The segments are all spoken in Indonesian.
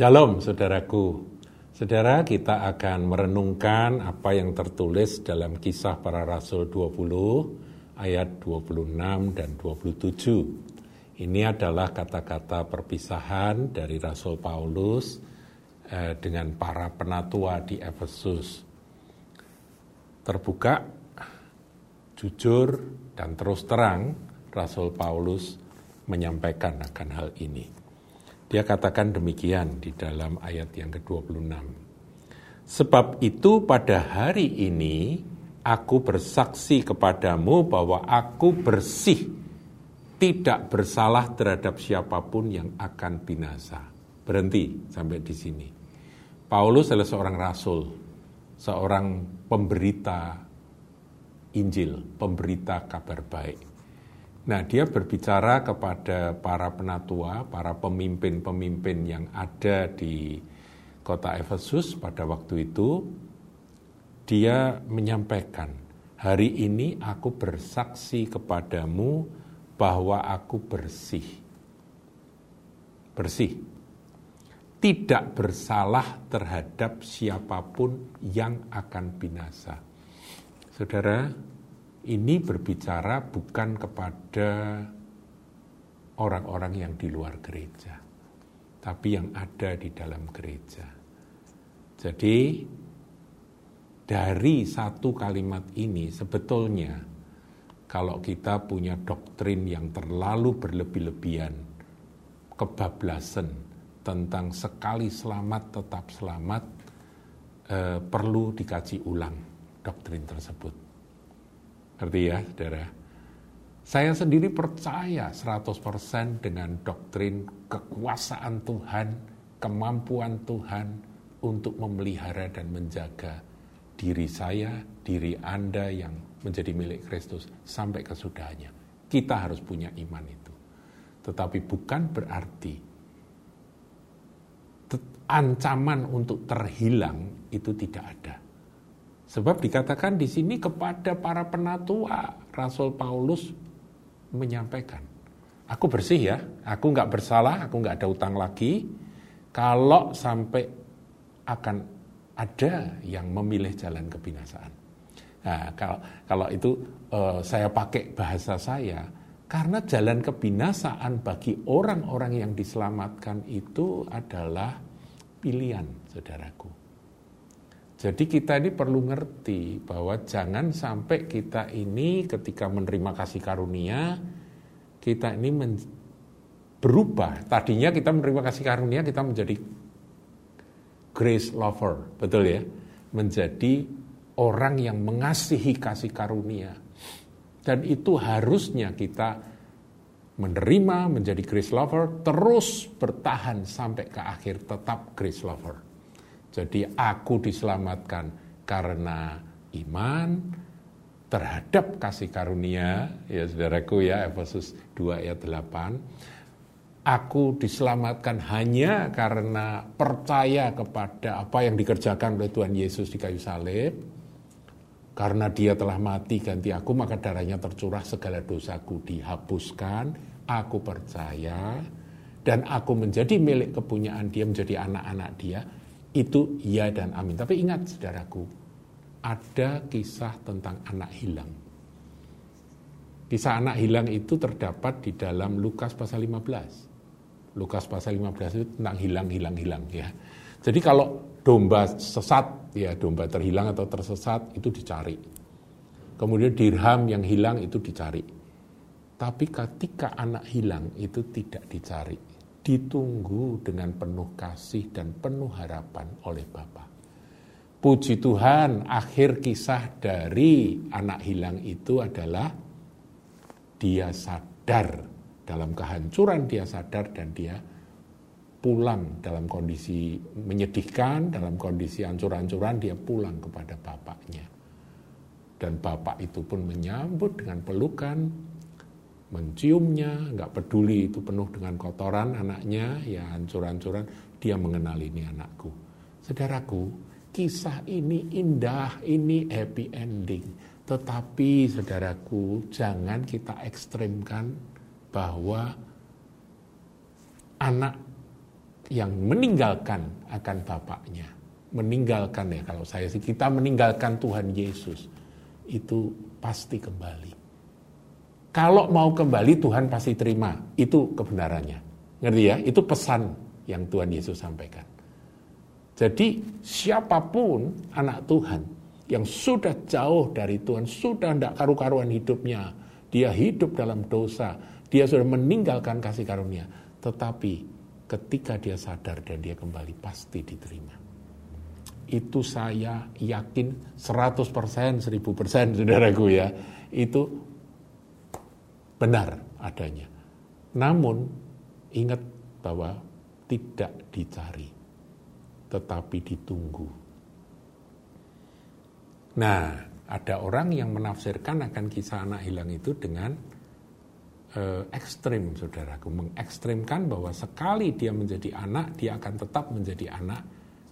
Shalom saudaraku. Saudara kita akan merenungkan apa yang tertulis dalam kisah para rasul 20 ayat 26 dan 27. Ini adalah kata-kata perpisahan dari Rasul Paulus eh, dengan para penatua di Efesus. Terbuka, jujur, dan terus terang Rasul Paulus menyampaikan akan hal ini. Dia katakan demikian di dalam ayat yang ke-26. Sebab itu pada hari ini aku bersaksi kepadamu bahwa aku bersih, tidak bersalah terhadap siapa pun yang akan binasa. Berhenti sampai di sini. Paulus adalah seorang rasul, seorang pemberita Injil, pemberita kabar baik. Nah, dia berbicara kepada para penatua, para pemimpin-pemimpin yang ada di kota Efesus pada waktu itu. Dia menyampaikan, "Hari ini aku bersaksi kepadamu bahwa aku bersih." Bersih. Tidak bersalah terhadap siapa pun yang akan binasa. Saudara, ini berbicara bukan kepada orang-orang yang di luar gereja, tapi yang ada di dalam gereja. Jadi, dari satu kalimat ini sebetulnya, kalau kita punya doktrin yang terlalu berlebih-lebihan, kebablasan tentang sekali selamat tetap selamat, eh, perlu dikaji ulang doktrin tersebut Ngerti ya, saudara? Saya sendiri percaya 100% dengan doktrin kekuasaan Tuhan, kemampuan Tuhan untuk memelihara dan menjaga diri saya, diri Anda yang menjadi milik Kristus sampai kesudahannya. Kita harus punya iman itu. Tetapi bukan berarti ancaman untuk terhilang itu tidak ada. Sebab dikatakan di sini kepada para penatua, Rasul Paulus menyampaikan, aku bersih ya, aku nggak bersalah, aku nggak ada utang lagi. Kalau sampai akan ada yang memilih jalan kebinasaan. Nah, kalau kalau itu uh, saya pakai bahasa saya, karena jalan kebinasaan bagi orang-orang yang diselamatkan itu adalah pilihan, saudaraku. Jadi kita ini perlu ngerti bahwa jangan sampai kita ini ketika menerima kasih karunia, kita ini berubah. Tadinya kita menerima kasih karunia, kita menjadi grace lover, betul ya? Menjadi orang yang mengasihi kasih karunia. Dan itu harusnya kita menerima menjadi grace lover, terus bertahan sampai ke akhir tetap grace lover. Jadi aku diselamatkan karena iman terhadap kasih karunia, ya saudaraku ya, Efesus 2 ayat 8. Aku diselamatkan hanya karena percaya kepada apa yang dikerjakan oleh Tuhan Yesus di kayu salib. Karena dia telah mati ganti aku, maka darahnya tercurah segala dosaku dihapuskan. Aku percaya dan aku menjadi milik kepunyaan dia, menjadi anak-anak dia itu ya dan amin. Tapi ingat saudaraku, ada kisah tentang anak hilang. Kisah anak hilang itu terdapat di dalam Lukas pasal 15. Lukas pasal 15 itu tentang hilang, hilang, hilang ya. Jadi kalau domba sesat, ya domba terhilang atau tersesat itu dicari. Kemudian dirham yang hilang itu dicari. Tapi ketika anak hilang itu tidak dicari ditunggu dengan penuh kasih dan penuh harapan oleh Bapa. Puji Tuhan, akhir kisah dari anak hilang itu adalah dia sadar dalam kehancuran dia sadar dan dia pulang dalam kondisi menyedihkan, dalam kondisi hancur-hancuran dia pulang kepada bapaknya. Dan bapak itu pun menyambut dengan pelukan, menciumnya, nggak peduli itu penuh dengan kotoran anaknya, ya hancur-hancuran, dia mengenali ini anakku. Saudaraku, kisah ini indah, ini happy ending. Tetapi saudaraku, jangan kita ekstrimkan bahwa anak yang meninggalkan akan bapaknya, meninggalkan ya kalau saya sih kita meninggalkan Tuhan Yesus itu pasti kembali. Kalau mau kembali Tuhan pasti terima, itu kebenarannya. Ngerti ya? Itu pesan yang Tuhan Yesus sampaikan. Jadi siapa pun anak Tuhan yang sudah jauh dari Tuhan, sudah tidak karu-karuan hidupnya, dia hidup dalam dosa, dia sudah meninggalkan kasih karunia, tetapi ketika dia sadar dan dia kembali pasti diterima. Itu saya yakin 100%, 1000% saudaraku ya. Itu benar adanya. Namun ingat bahwa tidak dicari, tetapi ditunggu. Nah, ada orang yang menafsirkan akan kisah anak hilang itu dengan eh, ekstrim, saudaraku, mengekstrimkan bahwa sekali dia menjadi anak, dia akan tetap menjadi anak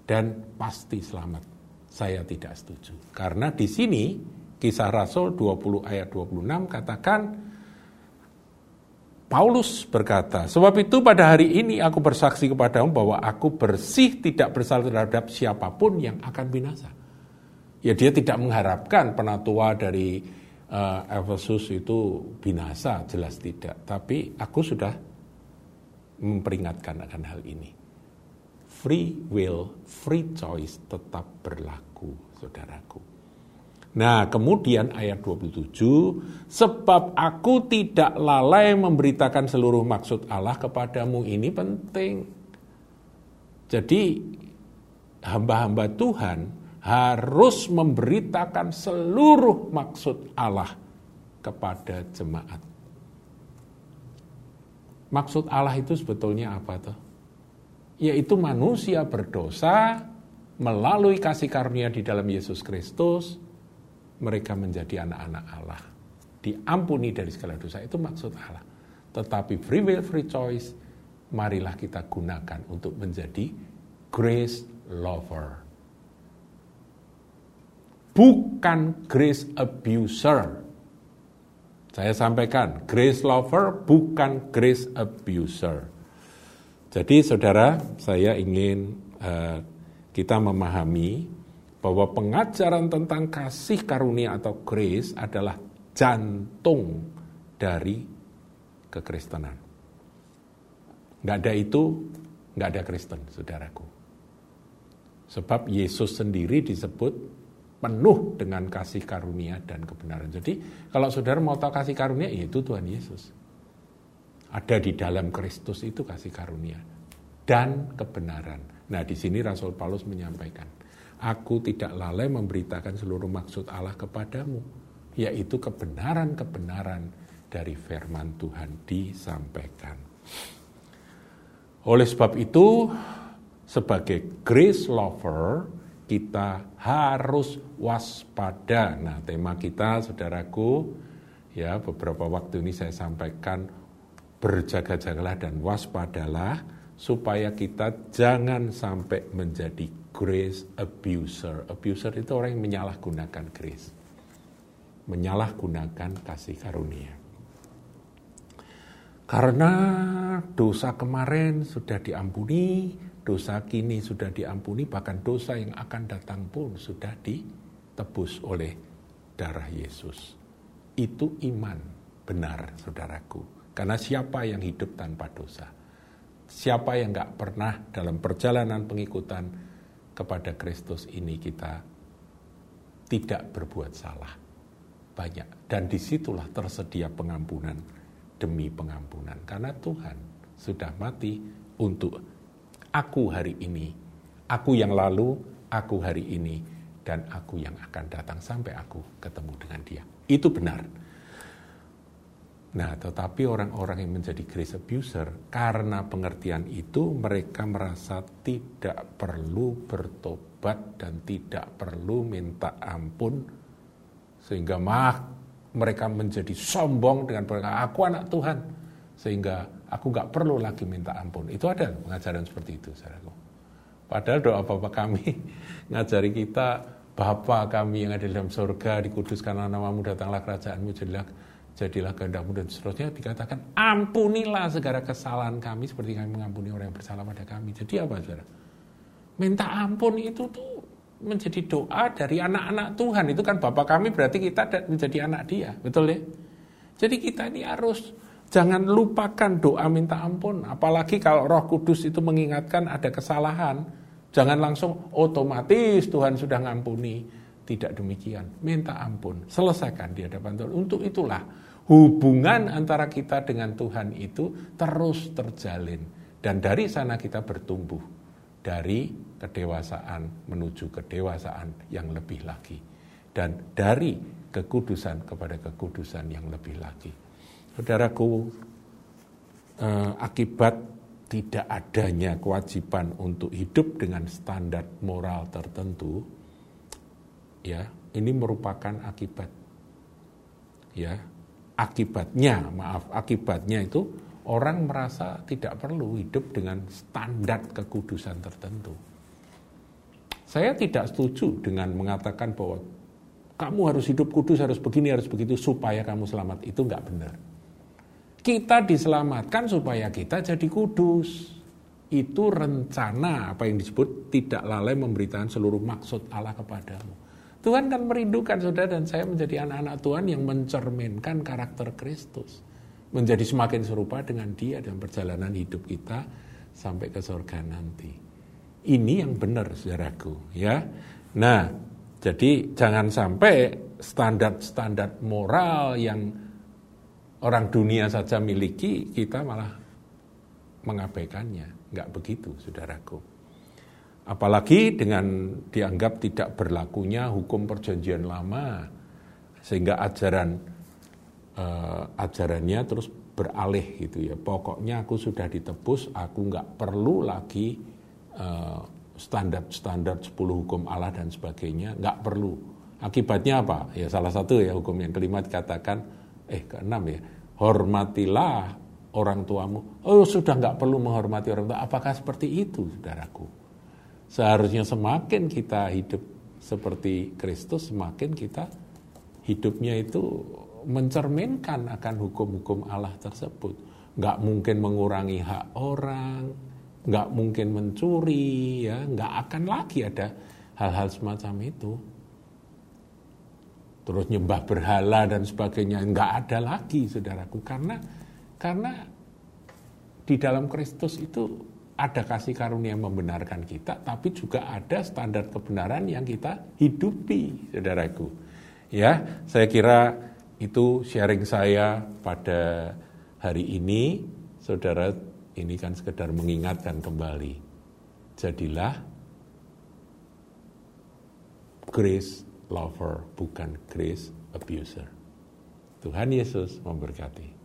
dan pasti selamat. Saya tidak setuju. Karena di sini kisah Rasul 20 ayat 26 katakan Paulus berkata, sebab itu pada hari ini aku bersaksi kepadamu bahwa aku bersih tidak bersalah terhadap siapa pun yang akan binasa. Ya dia tidak mengharapkan penatua dari uh, Efesus itu binasa, jelas tidak. Tapi aku sudah memperingatkan akan hal ini. Free will, free choice tetap berlaku, saudaraku. Nah, kemudian ayat 27, sebab aku tidak lalai memberitakan seluruh maksud Allah kepadamu. Ini penting. Jadi, hamba-hamba Tuhan harus memberitakan seluruh maksud Allah kepada jemaat. Maksud Allah itu sebetulnya apa tuh? Yaitu manusia berdosa melalui kasih karunia di dalam Yesus Kristus, mereka menjadi anak-anak Allah. Diampuni dari segala dosa, itu maksud Allah. Tetapi free will, free choice, marilah kita gunakan untuk menjadi grace lover bukan grace abuser. Saya sampaikan, grace lover bukan grace abuser. Jadi saudara, saya ingin uh, kita memahami bahwa pengajaran tentang kasih karunia atau grace adalah jantung dari kekristenan. Nggak ada itu, nggak ada Kristen, saudaraku. Sebab Yesus sendiri disebut penuh dengan kasih karunia dan kebenaran. Jadi kalau saudara mau tahu kasih karunia, ya itu Tuhan Yesus. Ada di dalam Kristus itu kasih karunia dan kebenaran. Nah di sini Rasul Paulus menyampaikan, aku tidak lalai memberitakan seluruh maksud Allah kepadamu, yaitu kebenaran-kebenaran dari firman Tuhan disampaikan. Oleh sebab itu, sebagai grace lover, kita harus waspada. Nah, tema kita saudaraku ya beberapa waktu ini saya sampaikan berjaga-jagalah dan waspadalah supaya kita jangan sampai menjadi grace abuser. Abuser itu orang yang menyalahgunakan grace. Menyalahgunakan kasih karunia. Karena dosa kemarin sudah diampuni, dosa kini sudah diampuni, bahkan dosa yang akan datang pun sudah ditebus oleh darah Yesus. Itu iman benar, saudaraku. Karena siapa yang hidup tanpa dosa? Siapa yang gak pernah dalam perjalanan pengikutan kepada Kristus ini kita tidak berbuat salah. Banyak. Dan di situlah tersedia pengampunan demi pengampunan. Karena Tuhan sudah mati untuk aku hari ini, aku yang lalu, aku hari ini, dan aku yang akan datang sampai aku ketemu dengan dia. Itu benar. Nah, tetapi orang-orang yang menjadi grace abuser, karena pengertian itu mereka merasa tidak perlu bertobat dan tidak perlu minta ampun, sehingga mah mereka menjadi sombong dengan berkata, aku anak Tuhan, sehingga aku nggak perlu lagi minta ampun. Itu ada pengajaran seperti itu, saudaraku. Padahal doa Bapak kami ngajari kita, Bapa kami yang ada di dalam surga, dikuduskanlah namamu, datanglah kerajaanmu, jadilah, jadilah kehendakmu dan seterusnya dikatakan ampunilah segala kesalahan kami seperti kami mengampuni orang yang bersalah pada kami. Jadi apa saudara? Minta ampun itu tuh menjadi doa dari anak-anak Tuhan. Itu kan Bapak kami berarti kita menjadi anak dia. Betul ya? Jadi kita ini harus jangan lupakan doa minta ampun. Apalagi kalau roh kudus itu mengingatkan ada kesalahan. Jangan langsung otomatis Tuhan sudah ngampuni. Tidak demikian. Minta ampun. Selesaikan di hadapan Tuhan. Untuk itulah hubungan antara kita dengan Tuhan itu terus terjalin. Dan dari sana kita bertumbuh. Dari kedewasaan menuju kedewasaan yang lebih lagi. Dan dari kekudusan kepada kekudusan yang lebih lagi. Saudaraku, eh, akibat tidak adanya kewajiban untuk hidup dengan standar moral tertentu, ya ini merupakan akibat ya akibatnya maaf akibatnya itu orang merasa tidak perlu hidup dengan standar kekudusan tertentu. Saya tidak setuju dengan mengatakan bahwa kamu harus hidup kudus harus begini harus begitu supaya kamu selamat. Itu nggak benar. Kita diselamatkan supaya kita jadi kudus. Itu rencana apa yang disebut tidak lalai memberitakan seluruh maksud Allah kepadamu Tuhan kan merindukan saudara dan saya menjadi anak-anak Tuhan yang mencerminkan karakter Kristus. Menjadi semakin serupa dengan dia dalam perjalanan hidup kita sampai ke surga nanti. Ini yang benar saudaraku ya. Nah, jadi jangan sampai standar-standar moral yang orang dunia saja miliki, kita malah mengabaikannya. Enggak begitu, saudaraku. Apalagi dengan dianggap tidak berlakunya hukum perjanjian lama, sehingga ajaran uh, ajarannya terus beralih gitu ya. Pokoknya aku sudah ditebus, aku nggak perlu lagi uh, standar-standar 10 hukum Allah dan sebagainya, nggak perlu. Akibatnya apa? Ya salah satu ya hukum yang kelima dikatakan, eh keenam ya, hormatilah orang tuamu. Oh sudah nggak perlu menghormati orang tua. Apakah seperti itu, saudaraku? Seharusnya semakin kita hidup seperti Kristus, semakin kita hidupnya itu mencerminkan akan hukum-hukum Allah tersebut. Nggak mungkin mengurangi hak orang, nggak mungkin mencuri, ya, nggak akan lagi ada hal-hal semacam itu. Terus nyembah berhala dan sebagainya, nggak ada lagi, saudaraku, karena karena di dalam Kristus itu ada kasih karunia yang membenarkan kita, tapi juga ada standar kebenaran yang kita hidupi, saudaraku. Ya, saya kira itu sharing saya pada hari ini, saudara. Ini kan sekedar mengingatkan kembali. Jadilah grace lover, bukan grace abuser. Tuhan Yesus memberkati.